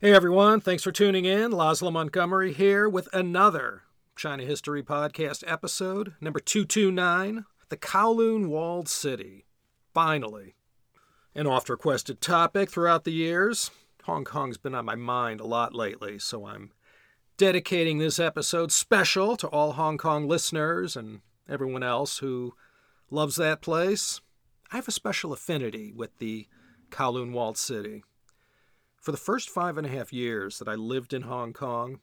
Hey everyone, thanks for tuning in. Laszlo Montgomery here with another China History Podcast episode, number 229 The Kowloon Walled City. Finally. An oft requested topic throughout the years. Hong Kong's been on my mind a lot lately, so I'm dedicating this episode special to all Hong Kong listeners and everyone else who loves that place. I have a special affinity with the Kowloon Walled City. For the first five and a half years that I lived in Hong Kong,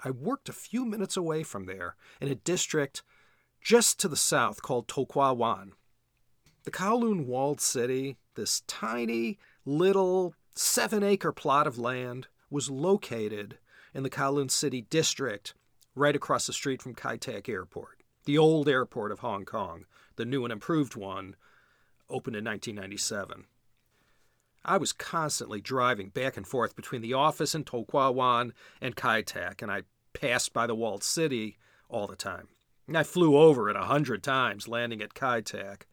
I worked a few minutes away from there in a district just to the south called To Kwa Wan. The Kowloon Walled City, this tiny little seven acre plot of land, was located in the Kowloon City district right across the street from Kai Tak Airport, the old airport of Hong Kong. The new and improved one opened in 1997. I was constantly driving back and forth between the office in To Kwa Wan and Kai Tak, and I passed by the walled city all the time. I flew over it a hundred times, landing at Kai Tak.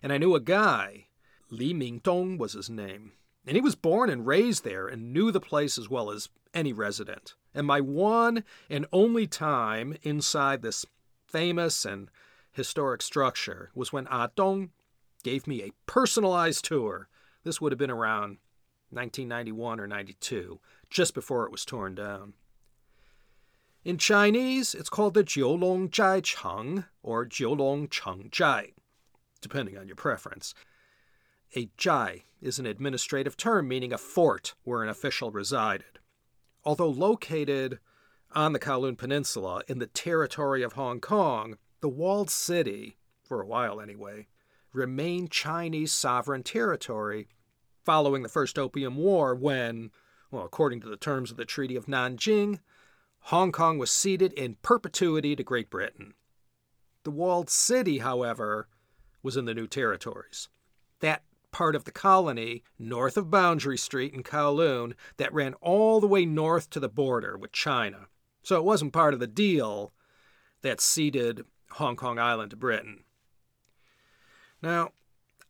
And I knew a guy, Li Mingdong was his name, and he was born and raised there and knew the place as well as any resident. And my one and only time inside this famous and historic structure was when Ah gave me a personalized tour this would have been around 1991 or 92, just before it was torn down. In Chinese, it's called the Jiulong Zhai Cheng or Jiulong Cheng Zhai, depending on your preference. A zhai is an administrative term meaning a fort where an official resided. Although located on the Kowloon Peninsula in the territory of Hong Kong, the walled city, for a while anyway, remained Chinese sovereign territory following the First Opium War when, well, according to the terms of the Treaty of Nanjing, Hong Kong was ceded in perpetuity to Great Britain. The walled city, however, was in the new territories. That part of the colony north of Boundary Street in Kowloon that ran all the way north to the border with China. So it wasn't part of the deal that ceded Hong Kong Island to Britain. Now,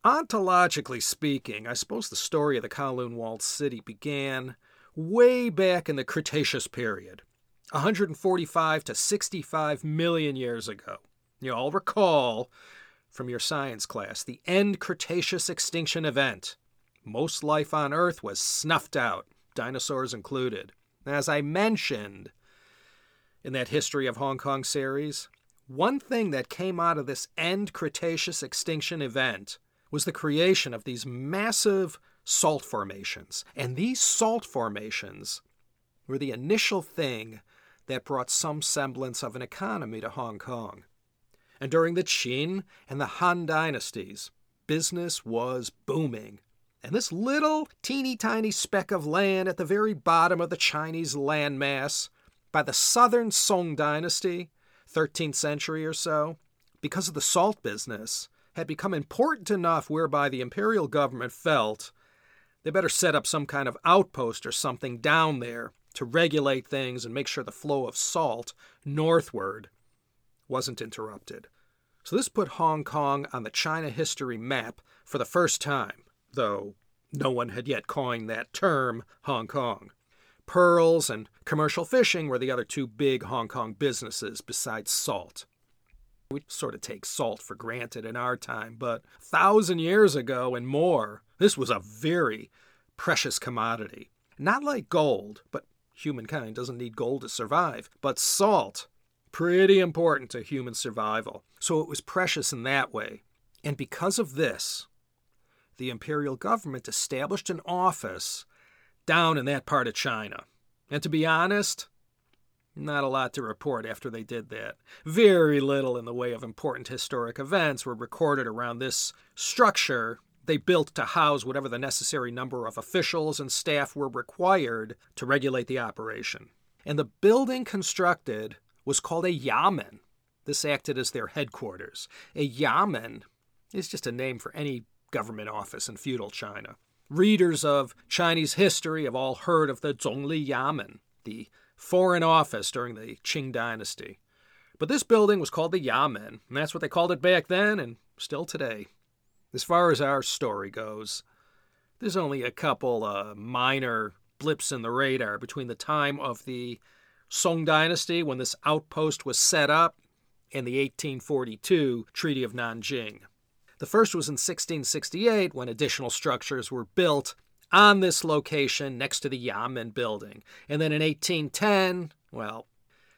ontologically speaking, I suppose the story of the Kowloon Walled City began way back in the Cretaceous period, 145 to 65 million years ago. You all recall from your science class the end Cretaceous extinction event. Most life on Earth was snuffed out, dinosaurs included. As I mentioned in that History of Hong Kong series, one thing that came out of this end Cretaceous extinction event was the creation of these massive salt formations. And these salt formations were the initial thing that brought some semblance of an economy to Hong Kong. And during the Qin and the Han dynasties, business was booming. And this little teeny tiny speck of land at the very bottom of the Chinese landmass by the southern Song dynasty 13th century or so, because of the salt business, had become important enough whereby the imperial government felt they better set up some kind of outpost or something down there to regulate things and make sure the flow of salt northward wasn't interrupted. So this put Hong Kong on the China history map for the first time, though no one had yet coined that term Hong Kong. Pearls and commercial fishing were the other two big Hong Kong businesses besides salt. We sort of take salt for granted in our time, but a thousand years ago and more, this was a very precious commodity. Not like gold, but humankind doesn't need gold to survive, but salt, pretty important to human survival. So it was precious in that way. And because of this, the imperial government established an office down in that part of China. And to be honest, not a lot to report after they did that. Very little in the way of important historic events were recorded around this structure they built to house whatever the necessary number of officials and staff were required to regulate the operation. And the building constructed was called a yamen. This acted as their headquarters. A yamen is just a name for any government office in feudal China. Readers of Chinese history have all heard of the Zongli Yamen, the foreign office during the Qing dynasty. But this building was called the Yamen, and that's what they called it back then and still today. As far as our story goes, there's only a couple uh, minor blips in the radar between the time of the Song Dynasty, when this outpost was set up, and the 1842 Treaty of Nanjing. The first was in 1668 when additional structures were built on this location next to the Yamen building. And then in 1810, well,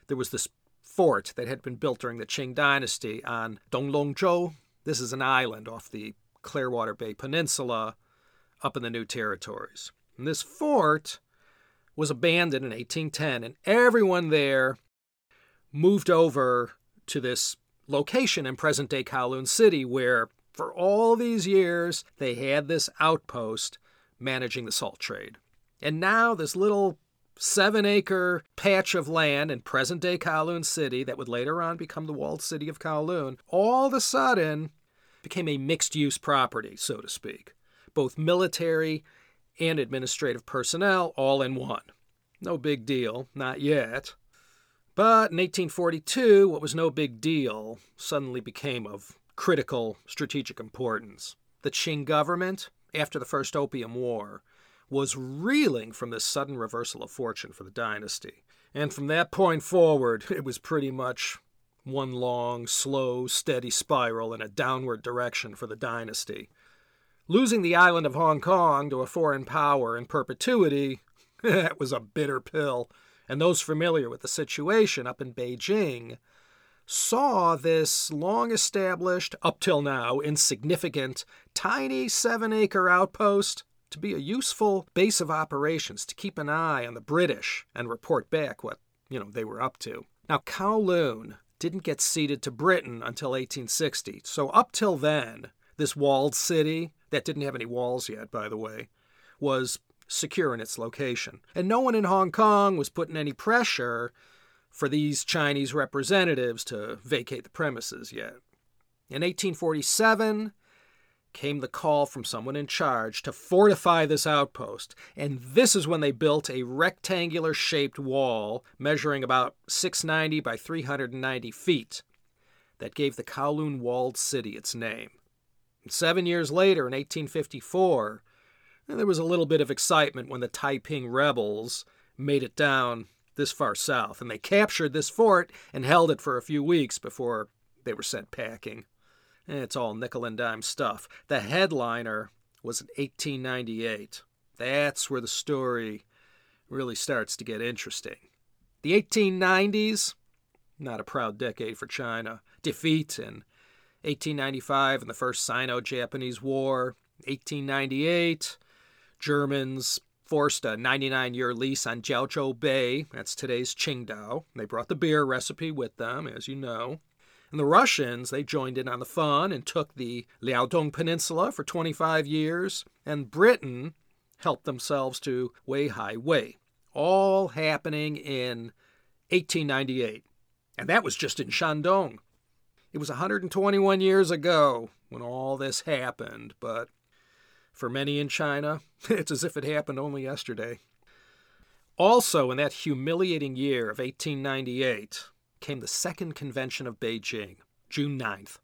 there was this fort that had been built during the Qing dynasty on Donglongzhou. This is an island off the Clearwater Bay Peninsula up in the New Territories. And this fort was abandoned in 1810, and everyone there moved over to this location in present day Kowloon City, where for all these years they had this outpost managing the salt trade. And now this little seven acre patch of land in present day Kowloon City, that would later on become the walled city of Kowloon, all of a sudden became a mixed use property, so to speak. Both military and administrative personnel all in one. No big deal, not yet. But in 1842, what was no big deal suddenly became of critical strategic importance. The Qing government, after the First Opium War, was reeling from this sudden reversal of fortune for the dynasty. And from that point forward, it was pretty much one long, slow, steady spiral in a downward direction for the dynasty. Losing the island of Hong Kong to a foreign power in perpetuity, that was a bitter pill, and those familiar with the situation up in Beijing saw this long established, up till now insignificant, tiny seven acre outpost to be a useful base of operations to keep an eye on the British and report back what, you know, they were up to. Now, Kowloon didn't get ceded to Britain until 1860, so up till then, this walled city, that didn't have any walls yet, by the way, was secure in its location. And no one in Hong Kong was putting any pressure for these Chinese representatives to vacate the premises yet. In 1847 came the call from someone in charge to fortify this outpost, and this is when they built a rectangular shaped wall measuring about 690 by 390 feet that gave the Kowloon walled city its name. And seven years later, in 1854, there was a little bit of excitement when the Taiping rebels made it down this far south, and they captured this fort and held it for a few weeks before they were sent packing. Eh, it's all nickel and dime stuff. The headliner was in 1898. That's where the story really starts to get interesting. The 1890s, not a proud decade for China. Defeat in 1895 in the First Sino Japanese War. 1898, Germans forced a 99 year lease on Jiaozhou Bay. That's today's Qingdao. They brought the beer recipe with them, as you know. And the Russians, they joined in on the fun and took the Liaodong Peninsula for 25 years. And Britain helped themselves to Weihai Wei. All happening in 1898. And that was just in Shandong. It was 121 years ago when all this happened, but for many in China, it's as if it happened only yesterday. Also, in that humiliating year of 1898, came the Second Convention of Beijing, June 9th.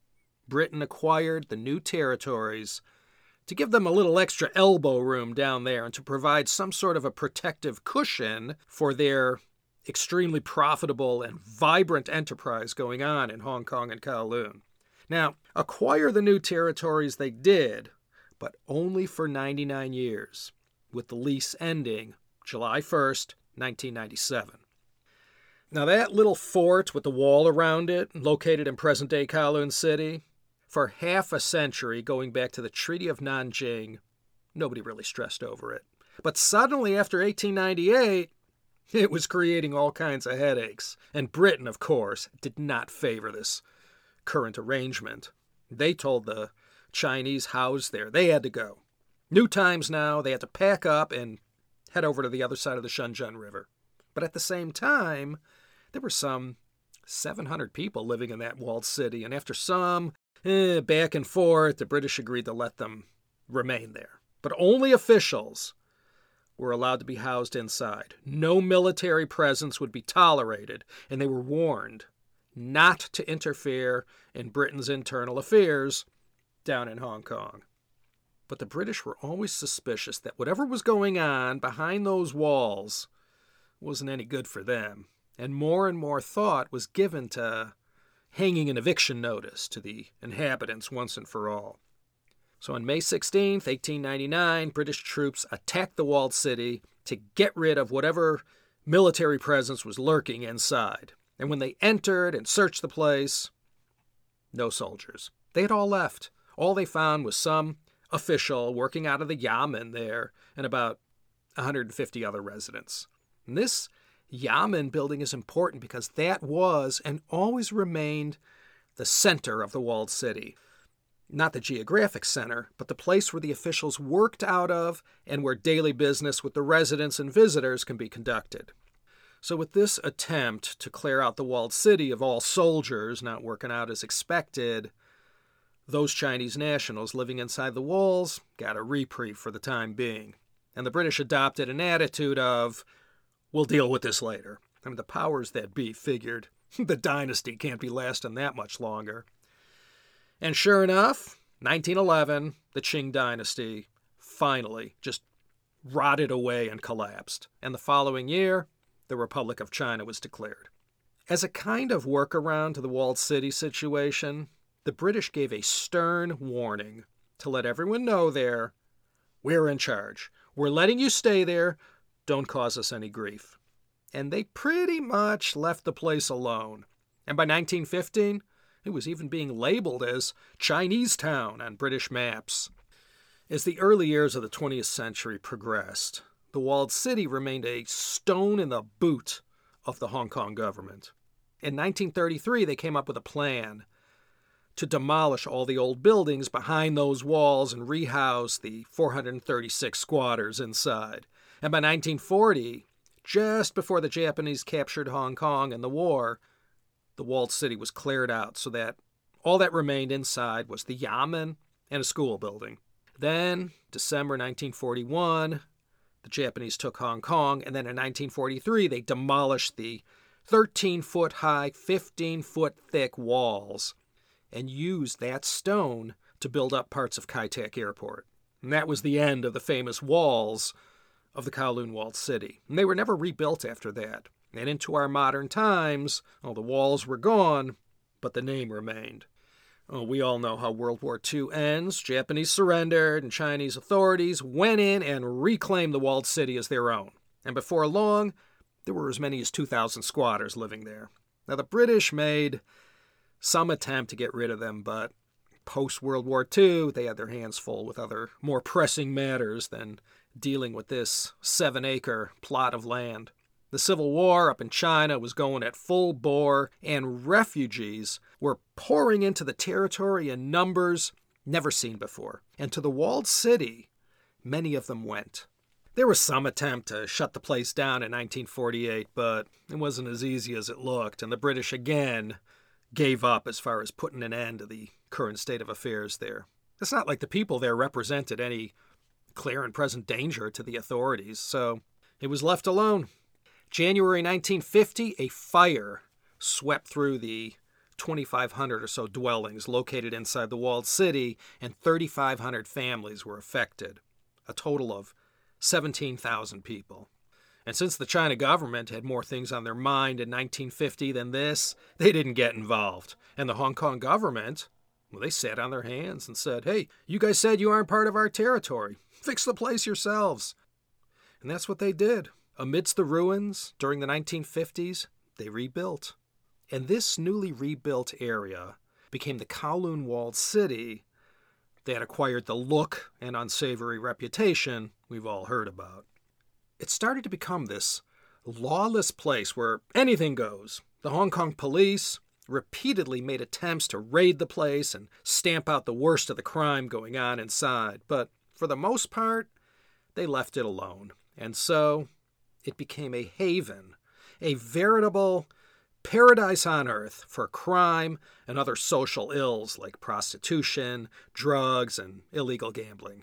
Britain acquired the new territories to give them a little extra elbow room down there and to provide some sort of a protective cushion for their extremely profitable and vibrant enterprise going on in Hong Kong and Kowloon. Now, acquire the new territories they did but only for 99 years, with the lease ending July 1st, 1997. Now, that little fort with the wall around it, located in present day Kowloon City, for half a century, going back to the Treaty of Nanjing, nobody really stressed over it. But suddenly, after 1898, it was creating all kinds of headaches. And Britain, of course, did not favor this current arrangement. They told the Chinese housed there. They had to go. New times now, they had to pack up and head over to the other side of the Shenzhen River. But at the same time, there were some 700 people living in that walled city, and after some eh, back and forth, the British agreed to let them remain there. But only officials were allowed to be housed inside. No military presence would be tolerated, and they were warned not to interfere in Britain's internal affairs down in Hong Kong. But the British were always suspicious that whatever was going on behind those walls wasn't any good for them, and more and more thought was given to hanging an eviction notice to the inhabitants once and for all. So on May 16, 1899, British troops attacked the walled city to get rid of whatever military presence was lurking inside. And when they entered and searched the place, no soldiers. They had all left. All they found was some official working out of the Yamen there and about 150 other residents. And this Yamen building is important because that was and always remained the center of the walled city. Not the geographic center, but the place where the officials worked out of and where daily business with the residents and visitors can be conducted. So, with this attempt to clear out the walled city of all soldiers not working out as expected, those Chinese nationals living inside the walls got a reprieve for the time being. And the British adopted an attitude of, We'll deal with this later. I mean, the powers that be figured the dynasty can't be lasting that much longer. And sure enough, 1911, the Qing dynasty finally just rotted away and collapsed. And the following year, the Republic of China was declared. As a kind of workaround to the walled city situation, the British gave a stern warning to let everyone know there we're in charge. We're letting you stay there, don't cause us any grief. And they pretty much left the place alone. And by 1915, it was even being labeled as Chinese Town on British maps. As the early years of the 20th century progressed, the walled city remained a stone in the boot of the Hong Kong government. In 1933, they came up with a plan to demolish all the old buildings behind those walls and rehouse the 436 squatters inside. And by 1940, just before the Japanese captured Hong Kong in the war, the walled city was cleared out so that all that remained inside was the yamen and a school building. Then, December 1941, the Japanese took Hong Kong, and then in 1943, they demolished the 13 foot high, 15 foot thick walls and used that stone to build up parts of Kai Tak Airport. And that was the end of the famous walls of the Kowloon walled city. And they were never rebuilt after that. And into our modern times, all the walls were gone, but the name remained. Oh, we all know how World War II ends. Japanese surrendered, and Chinese authorities went in and reclaimed the walled city as their own. And before long, there were as many as 2,000 squatters living there. Now, the British made some attempt to get rid of them, but post World War II, they had their hands full with other more pressing matters than dealing with this seven acre plot of land. The Civil War up in China was going at full bore, and refugees were pouring into the territory in numbers never seen before. And to the walled city, many of them went. There was some attempt to shut the place down in 1948, but it wasn't as easy as it looked, and the British again gave up as far as putting an end to the current state of affairs there. It's not like the people there represented any clear and present danger to the authorities, so it was left alone. January 1950, a fire swept through the 2,500 or so dwellings located inside the walled city, and 3,500 families were affected, a total of 17,000 people. And since the China government had more things on their mind in 1950 than this, they didn't get involved. And the Hong Kong government, well, they sat on their hands and said, hey, you guys said you aren't part of our territory. Fix the place yourselves. And that's what they did. Amidst the ruins during the 1950s, they rebuilt. And this newly rebuilt area became the Kowloon Walled City that acquired the look and unsavory reputation we've all heard about. It started to become this lawless place where anything goes. The Hong Kong police repeatedly made attempts to raid the place and stamp out the worst of the crime going on inside, but for the most part, they left it alone. And so it became a haven, a veritable paradise on earth for crime and other social ills like prostitution, drugs, and illegal gambling.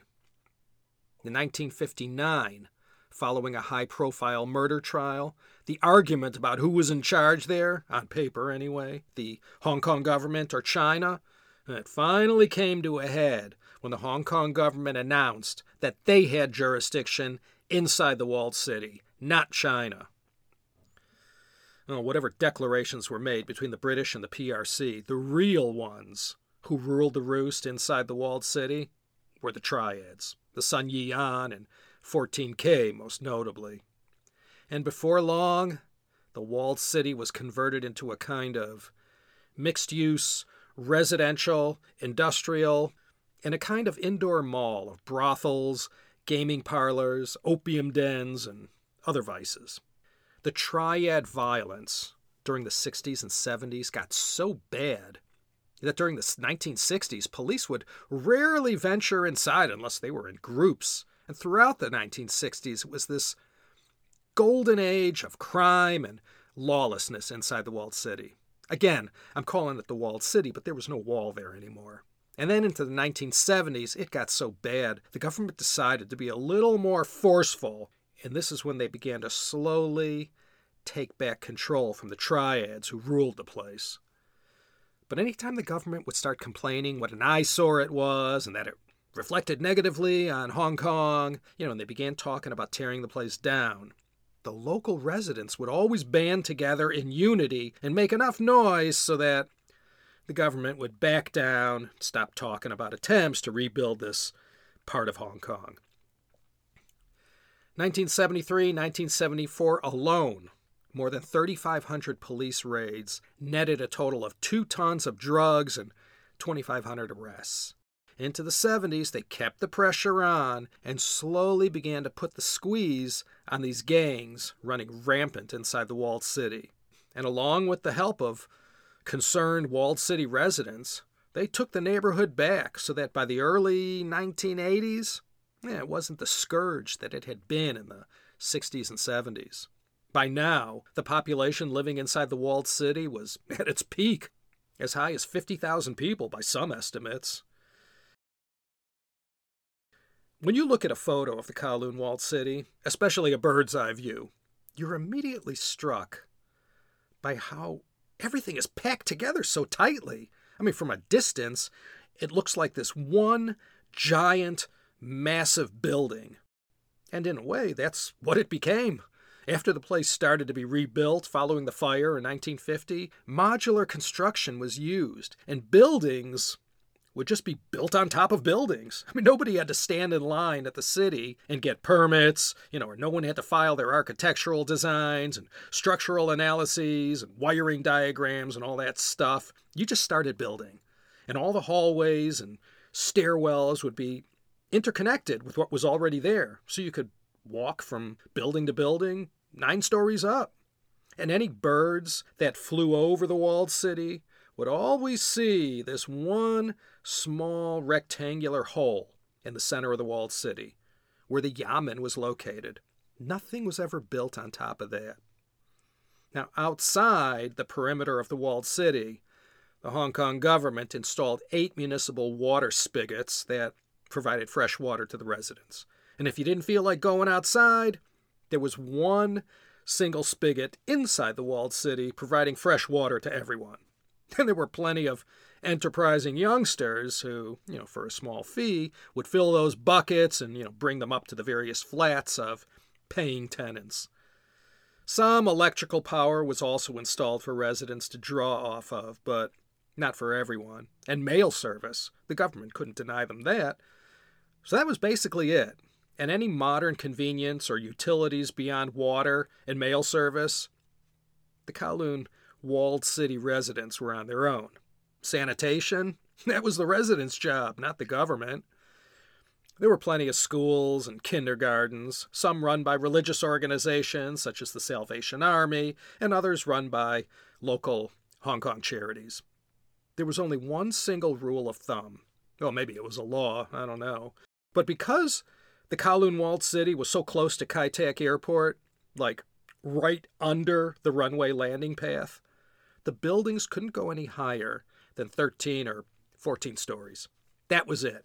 In 1959, following a high profile murder trial, the argument about who was in charge there, on paper anyway, the Hong Kong government or China, it finally came to a head when the Hong Kong government announced that they had jurisdiction inside the walled city, not China. Well, whatever declarations were made between the British and the PRC, the real ones who ruled the roost inside the walled city were the triads, the Sun Yee An and 14K most notably. And before long, the walled city was converted into a kind of mixed use, residential, industrial, and a kind of indoor mall of brothels, gaming parlors, opium dens, and other vices. The triad violence during the 60s and 70s got so bad that during the 1960s, police would rarely venture inside unless they were in groups. And throughout the 1960s, it was this golden age of crime and lawlessness inside the walled city. Again, I'm calling it the walled city, but there was no wall there anymore. And then into the 1970s, it got so bad, the government decided to be a little more forceful. And this is when they began to slowly take back control from the triads who ruled the place. But anytime the government would start complaining what an eyesore it was and that it reflected negatively on Hong Kong, you know, and they began talking about tearing the place down, the local residents would always band together in unity and make enough noise so that the government would back down, stop talking about attempts to rebuild this part of Hong Kong. 1973 1974 alone more than 3,500 police raids netted a total of two tons of drugs and 2,500 arrests. Into the 70s, they kept the pressure on and slowly began to put the squeeze on these gangs running rampant inside the walled city. And along with the help of concerned walled city residents, they took the neighborhood back so that by the early 1980s, yeah, it wasn't the scourge that it had been in the 60s and 70s. By now, the population living inside the walled city was at its peak, as high as 50,000 people by some estimates. When you look at a photo of the Kowloon walled city, especially a bird's eye view, you're immediately struck by how everything is packed together so tightly. I mean, from a distance, it looks like this one giant, massive building. And in a way, that's what it became. After the place started to be rebuilt following the fire in 1950, modular construction was used, and buildings would just be built on top of buildings. I mean, nobody had to stand in line at the city and get permits, you know, or no one had to file their architectural designs and structural analyses and wiring diagrams and all that stuff. You just started building. And all the hallways and stairwells would be interconnected with what was already there. So you could walk from building to building, nine stories up. And any birds that flew over the walled city would always see this one small rectangular hole in the center of the walled city where the Yamen was located. Nothing was ever built on top of that. Now, outside the perimeter of the walled city, the Hong Kong government installed eight municipal water spigots that provided fresh water to the residents. And if you didn't feel like going outside, there was one single spigot inside the walled city providing fresh water to everyone. And there were plenty of enterprising youngsters who, you know, for a small fee, would fill those buckets and, you know, bring them up to the various flats of paying tenants. Some electrical power was also installed for residents to draw off of, but not for everyone. And mail service, the government couldn't deny them that. So that was basically it and any modern convenience or utilities beyond water and mail service, the Kowloon walled city residents were on their own. Sanitation, that was the residents' job, not the government. There were plenty of schools and kindergartens, some run by religious organizations such as the Salvation Army, and others run by local Hong Kong charities. There was only one single rule of thumb. Well, maybe it was a law, I don't know. But because the Kowloon Walled City was so close to Kai Tak Airport, like right under the runway landing path. The buildings couldn't go any higher than 13 or 14 stories. That was it.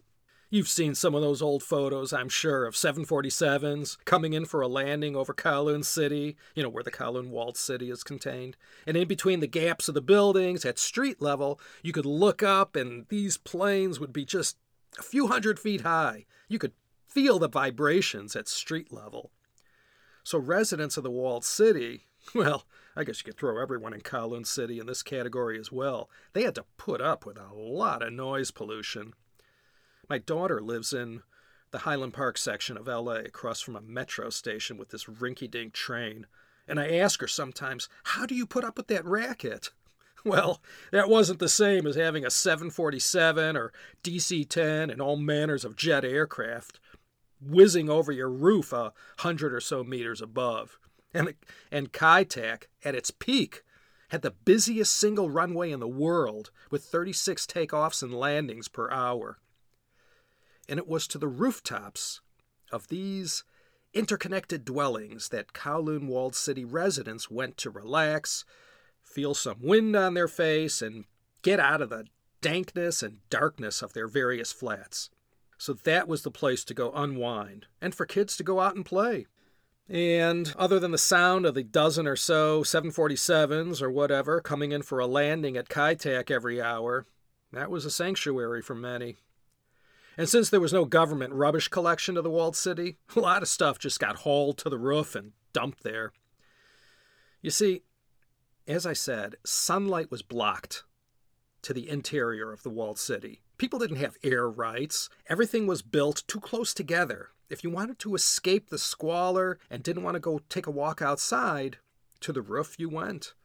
You've seen some of those old photos, I'm sure, of 747s coming in for a landing over Kowloon City, you know, where the Kowloon Walled City is contained. And in between the gaps of the buildings at street level, you could look up and these planes would be just a few hundred feet high. You could feel the vibrations at street level. So, residents of the walled city, well, I guess you could throw everyone in Kowloon City in this category as well, they had to put up with a lot of noise pollution. My daughter lives in the Highland Park section of LA across from a metro station with this rinky dink train. And I ask her sometimes, How do you put up with that racket? Well, that wasn't the same as having a 747 or DC 10 and all manners of jet aircraft whizzing over your roof a hundred or so meters above. And, and Tak, at its peak, had the busiest single runway in the world with 36 takeoffs and landings per hour. And it was to the rooftops of these interconnected dwellings that Kowloon Walled City residents went to relax, feel some wind on their face, and get out of the dankness and darkness of their various flats. So that was the place to go unwind, and for kids to go out and play. And other than the sound of the dozen or so 747s or whatever coming in for a landing at Kai Tak every hour, that was a sanctuary for many. And since there was no government rubbish collection to the walled city, a lot of stuff just got hauled to the roof and dumped there. You see, as I said, sunlight was blocked to the interior of the walled city. People didn't have air rights. Everything was built too close together. If you wanted to escape the squalor and didn't want to go take a walk outside, to the roof you went.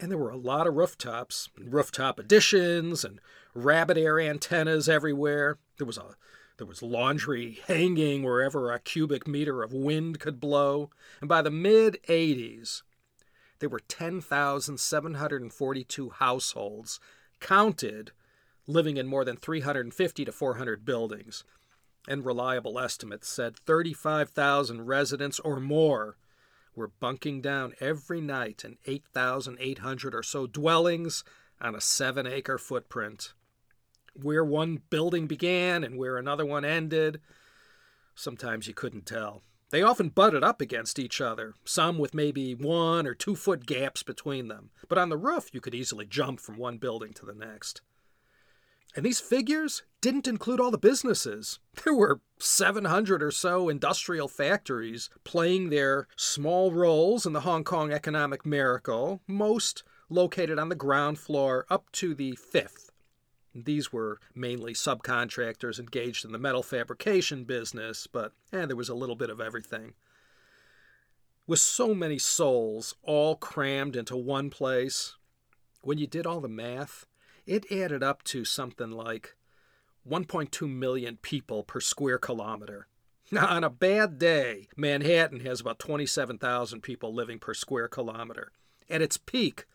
And there were a lot of rooftops, rooftop additions, and rabbit air antennas everywhere. There was a there was laundry hanging wherever a cubic meter of wind could blow. And by the mid 80s, there were 10,742 households counted living in more than 350 to 400 buildings. And reliable estimates said 35,000 residents or more were bunking down every night in 8,800 or so dwellings on a seven acre footprint. Where one building began and where another one ended, sometimes you couldn't tell. They often butted up against each other, some with maybe one or two foot gaps between them, but on the roof you could easily jump from one building to the next. And these figures didn't include all the businesses. There were 700 or so industrial factories playing their small roles in the Hong Kong economic miracle, most located on the ground floor up to the fifth. These were mainly subcontractors engaged in the metal fabrication business, but eh, there was a little bit of everything. With so many souls all crammed into one place, when you did all the math, it added up to something like 1.2 million people per square kilometer. Now, on a bad day, Manhattan has about 27,000 people living per square kilometer. At its peak,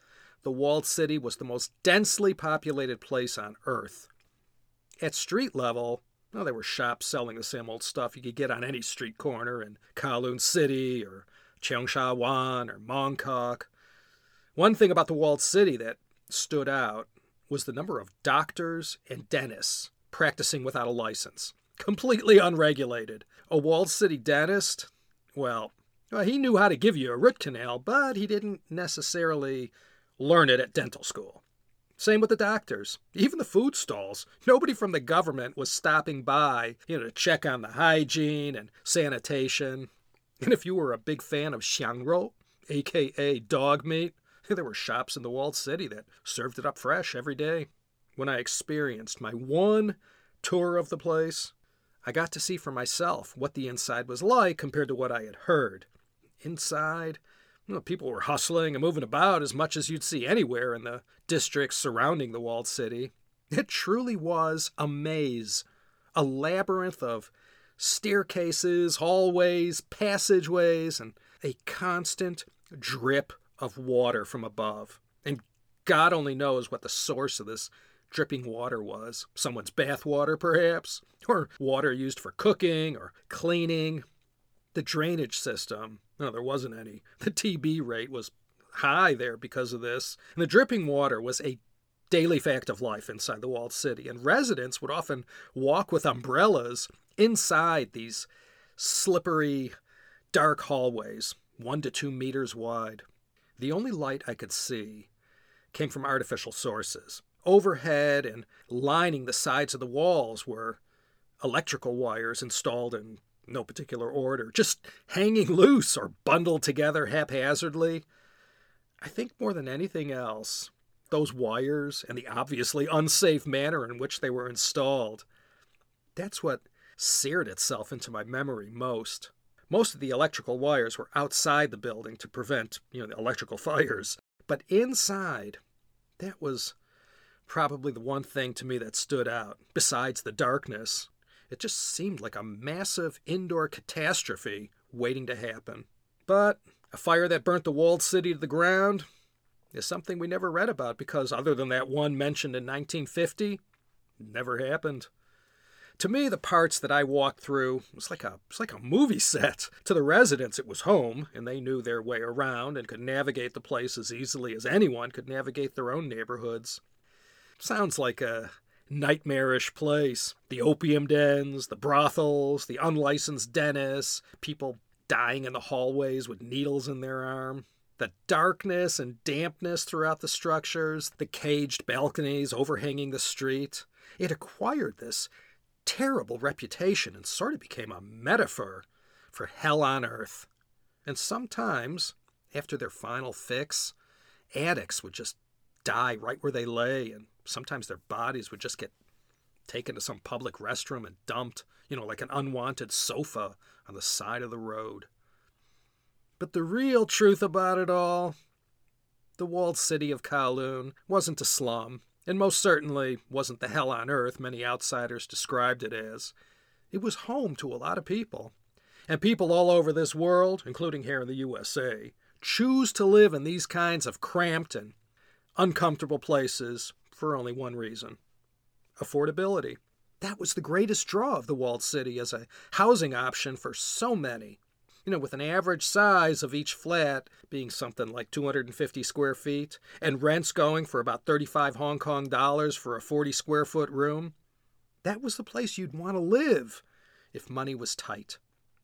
the walled city was the most densely populated place on Earth. At street level, well, there were shops selling the same old stuff you could get on any street corner in Kowloon City or Cheung Sha Wan or Mong Kok. One thing about the walled city that stood out was the number of doctors and dentists practicing without a license, completely unregulated. A walled city dentist, well, he knew how to give you a root canal, but he didn't necessarily learn it at dental school. Same with the doctors, even the food stalls. Nobody from the government was stopping by, you know, to check on the hygiene and sanitation. And if you were a big fan of xiangrou, aka dog meat, there were shops in the walled city that served it up fresh every day. When I experienced my one tour of the place, I got to see for myself what the inside was like compared to what I had heard. Inside, you know, people were hustling and moving about as much as you'd see anywhere in the districts surrounding the walled city. It truly was a maze, a labyrinth of staircases, hallways, passageways, and a constant drip of water from above. And God only knows what the source of this dripping water was. Someone's bathwater, perhaps, or water used for cooking or cleaning. The drainage system, no, there wasn't any. The TB rate was high there because of this. And the dripping water was a daily fact of life inside the walled city. And residents would often walk with umbrellas inside these slippery, dark hallways, one to two meters wide. The only light I could see came from artificial sources. Overhead and lining the sides of the walls were electrical wires installed in no particular order, just hanging loose or bundled together haphazardly. I think more than anything else, those wires and the obviously unsafe manner in which they were installed, that's what seared itself into my memory most. Most of the electrical wires were outside the building to prevent, you know, the electrical fires. But inside, that was probably the one thing to me that stood out, besides the darkness. It just seemed like a massive indoor catastrophe waiting to happen. But a fire that burnt the walled city to the ground is something we never read about because, other than that one mentioned in 1950, never happened. To me, the parts that I walked through was like a was like a movie set. To the residents, it was home, and they knew their way around and could navigate the place as easily as anyone could navigate their own neighborhoods. Sounds like a nightmarish place. The opium dens, the brothels, the unlicensed dentists, people dying in the hallways with needles in their arm. The darkness and dampness throughout the structures, the caged balconies overhanging the street. It acquired this terrible reputation and sort of became a metaphor for hell on earth. And sometimes, after their final fix, addicts would just die right where they lay, and sometimes their bodies would just get taken to some public restroom and dumped, you know, like an unwanted sofa on the side of the road. But the real truth about it all the walled city of Kowloon wasn't a slum and most certainly wasn't the hell on earth many outsiders described it as. It was home to a lot of people. And people all over this world, including here in the USA, choose to live in these kinds of cramped and uncomfortable places for only one reason affordability. That was the greatest draw of the walled city as a housing option for so many you know, with an average size of each flat being something like 250 square feet, and rents going for about 35 Hong Kong dollars for a 40 square foot room, that was the place you'd want to live if money was tight.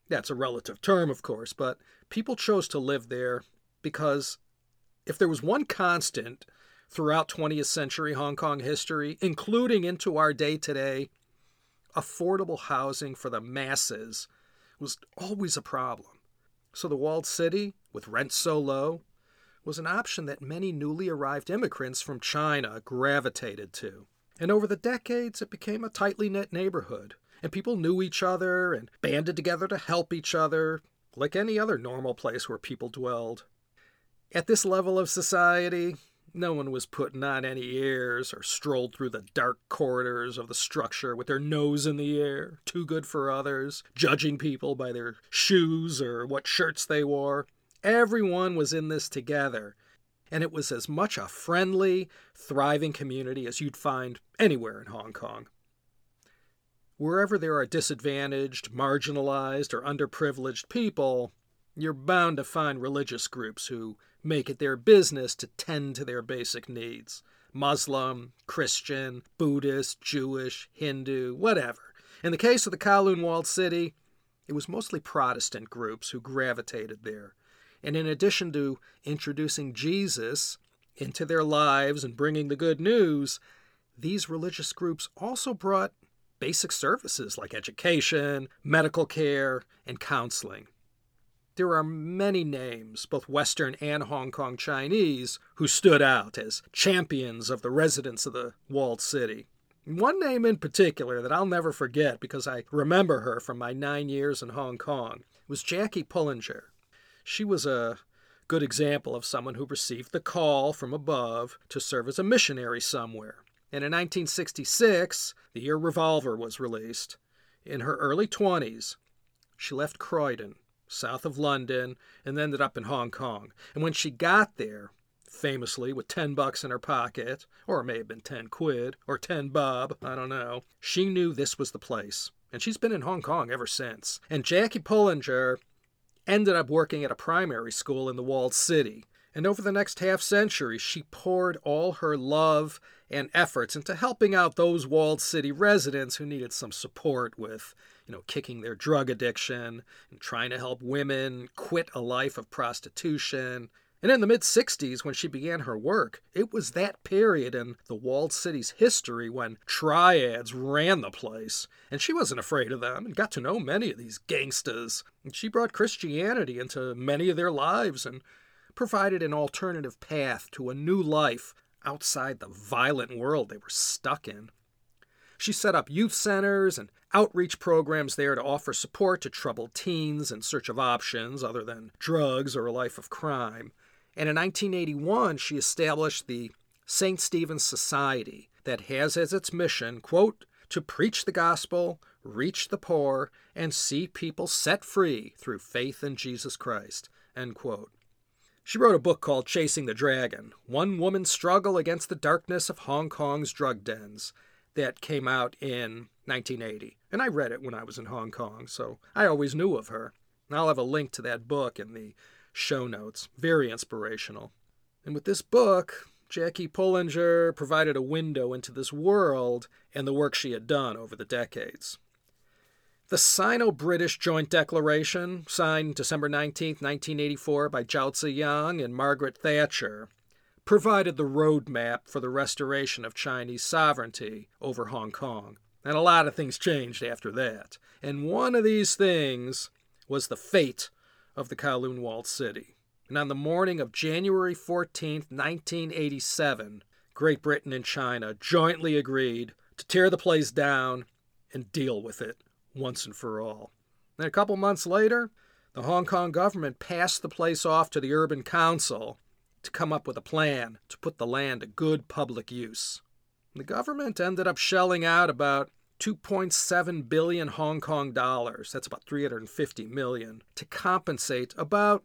That's a relative term, of course, but people chose to live there because if there was one constant throughout 20th century Hong Kong history, including into our day today, affordable housing for the masses was always a problem. So the walled city, with rents so low, was an option that many newly arrived immigrants from China gravitated to. And over the decades, it became a tightly knit neighborhood, and people knew each other and banded together to help each other, like any other normal place where people dwelled. At this level of society, no one was putting on any airs or strolled through the dark corridors of the structure with their nose in the air, too good for others, judging people by their shoes or what shirts they wore. Everyone was in this together, and it was as much a friendly, thriving community as you'd find anywhere in Hong Kong. Wherever there are disadvantaged, marginalized, or underprivileged people, you're bound to find religious groups who make it their business to tend to their basic needs Muslim, Christian, Buddhist, Jewish, Hindu, whatever. In the case of the Kowloon Walled City, it was mostly Protestant groups who gravitated there. And in addition to introducing Jesus into their lives and bringing the good news, these religious groups also brought basic services like education, medical care, and counseling there are many names, both Western and Hong Kong Chinese, who stood out as champions of the residents of the walled city. One name in particular that I'll never forget because I remember her from my nine years in Hong Kong was Jackie Pullinger. She was a good example of someone who received the call from above to serve as a missionary somewhere. And in 1966, the year Revolver was released. In her early 20s, she left Croydon south of London, and ended up in Hong Kong. And when she got there, famously with 10 bucks in her pocket, or it may have been 10 quid, or 10 bob, I don't know, she knew this was the place. And she's been in Hong Kong ever since. And Jackie Pullinger ended up working at a primary school in the walled city. And over the next half century, she poured all her love and efforts into helping out those walled city residents who needed some support with you know, kicking their drug addiction and trying to help women quit a life of prostitution. And in the mid 60s, when she began her work, it was that period in the walled city's history when triads ran the place, and she wasn't afraid of them and got to know many of these gangstas. And she brought Christianity into many of their lives and provided an alternative path to a new life outside the violent world they were stuck in. She set up youth centers and outreach programs there to offer support to troubled teens in search of options other than drugs or a life of crime. And in 1981, she established the St. Stephen's Society that has as its mission, quote, to preach the gospel, reach the poor, and see people set free through faith in Jesus Christ, end quote. She wrote a book called Chasing the Dragon One Woman's Struggle Against the Darkness of Hong Kong's Drug Dens, that came out in 1980. And I read it when I was in Hong Kong, so I always knew of her. I'll have a link to that book in the show notes. Very inspirational. And with this book, Jackie Pullinger provided a window into this world and the work she had done over the decades. The Sino British Joint Declaration, signed December 19, 1984, by Zhao Ziyang and Margaret Thatcher, provided the roadmap for the restoration of Chinese sovereignty over Hong Kong. And a lot of things changed after that. And one of these things was the fate of the Kowloon Walled City. And on the morning of January 14, 1987, Great Britain and China jointly agreed to tear the place down and deal with it once and for all. And a couple months later, the Hong Kong government passed the place off to the Urban Council to come up with a plan to put the land to good public use. The government ended up shelling out about 2.7 billion Hong Kong dollars, that's about 350 million, to compensate about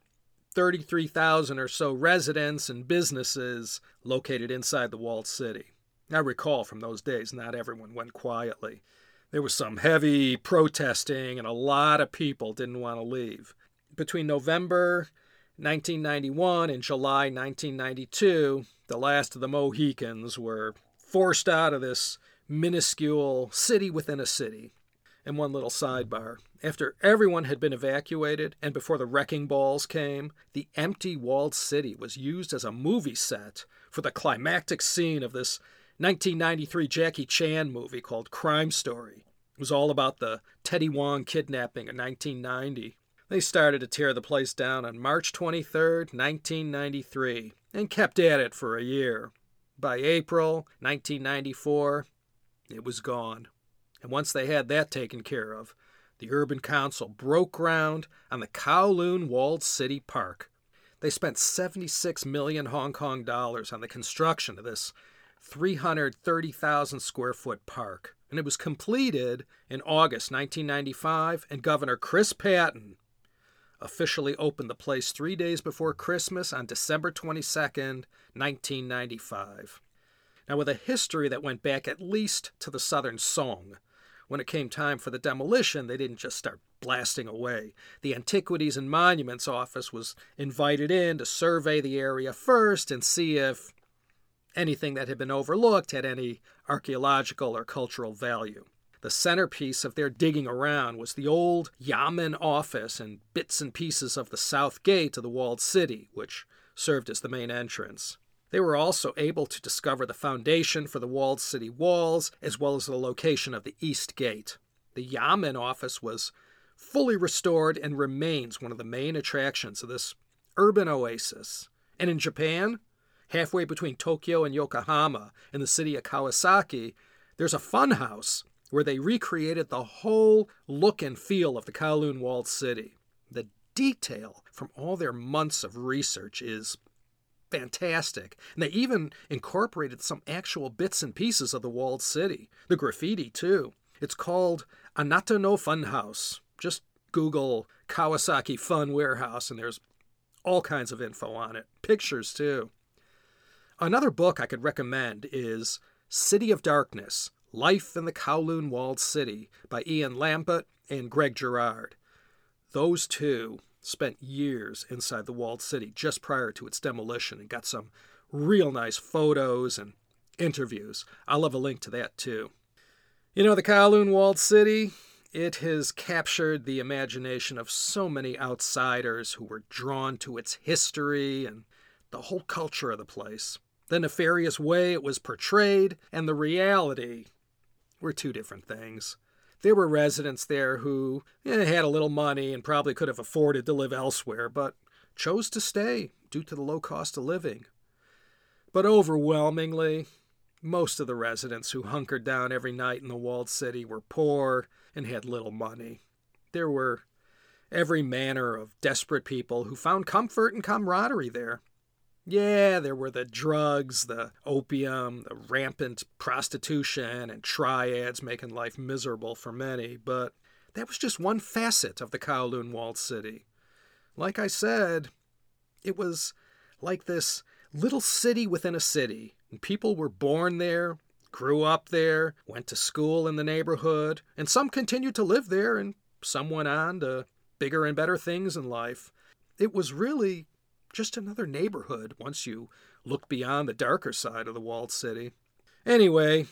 33,000 or so residents and businesses located inside the walled city. I recall from those days not everyone went quietly. There was some heavy protesting and a lot of people didn't want to leave. Between November 1991 and July 1992, the last of the Mohicans were forced out of this minuscule city within a city. And one little sidebar after everyone had been evacuated and before the wrecking balls came, the empty walled city was used as a movie set for the climactic scene of this 1993 Jackie Chan movie called Crime Story. It was all about the Teddy Wong kidnapping in 1990. They started to tear the place down on March 23, 1993, and kept at it for a year. By April 1994, it was gone. And once they had that taken care of, the Urban Council broke ground on the Kowloon Walled City Park. They spent 76 million Hong Kong dollars on the construction of this 330,000 square foot park. And it was completed in August 1995, and Governor Chris Patten officially opened the place three days before Christmas on December 22, 1995. Now, with a history that went back at least to the Southern Song, when it came time for the demolition, they didn't just start blasting away. The Antiquities and Monuments Office was invited in to survey the area first and see if anything that had been overlooked had any archaeological or cultural value. The centerpiece of their digging around was the old Yamen office and bits and pieces of the south gate of the walled city, which served as the main entrance. They were also able to discover the foundation for the walled city walls, as well as the location of the East Gate. The Yamen office was fully restored and remains one of the main attractions of this urban oasis. And in Japan, halfway between Tokyo and Yokohama, in the city of Kawasaki, there's a fun house where they recreated the whole look and feel of the Kowloon walled city. The detail from all their months of research is fantastic. And they even incorporated some actual bits and pieces of the walled city, the graffiti too. It's called Anata no Fun House. Just Google Kawasaki Fun Warehouse, and there's all kinds of info on it, pictures too. Another book I could recommend is City of Darkness Life in the Kowloon Walled City by Ian Lambot and Greg Girard. Those two spent years inside the walled city just prior to its demolition and got some real nice photos and interviews. I'll have a link to that too. You know, the Kowloon walled city, it has captured the imagination of so many outsiders who were drawn to its history and the whole culture of the place. The nefarious way it was portrayed and the reality were two different things. There were residents there who eh, had a little money and probably could have afforded to live elsewhere, but chose to stay due to the low cost of living. But overwhelmingly, most of the residents who hunkered down every night in the walled city were poor and had little money. There were every manner of desperate people who found comfort and camaraderie there. Yeah, there were the drugs, the opium, the rampant prostitution, and triads making life miserable for many, but that was just one facet of the Kowloon walled city. Like I said, it was like this little city within a city, and people were born there, grew up there, went to school in the neighborhood, and some continued to live there, and some went on to bigger and better things in life. It was really just another neighborhood once you look beyond the darker side of the walled city. Anyway,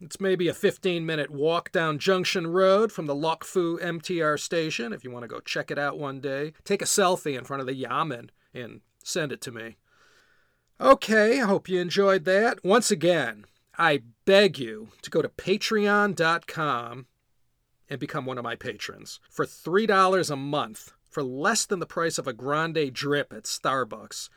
it's maybe a 15 minute walk down Junction Road from the Lok Fu MTR station if you want to go check it out one day. Take a selfie in front of the Yamen and send it to me. Okay, I hope you enjoyed that. Once again, I beg you to go to patreon.com and become one of my patrons. For $3 a month, for less than the price of a grande drip at Starbucks,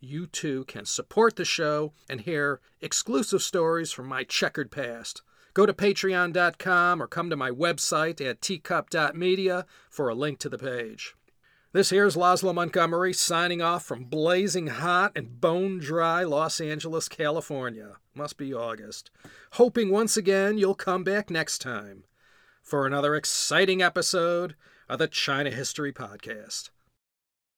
you too can support the show and hear exclusive stories from my checkered past. Go to patreon.com or come to my website at teacup.media for a link to the page. This here's Laszlo Montgomery signing off from blazing hot and bone dry Los Angeles, California. Must be August. Hoping once again you'll come back next time for another exciting episode of the China History Podcast.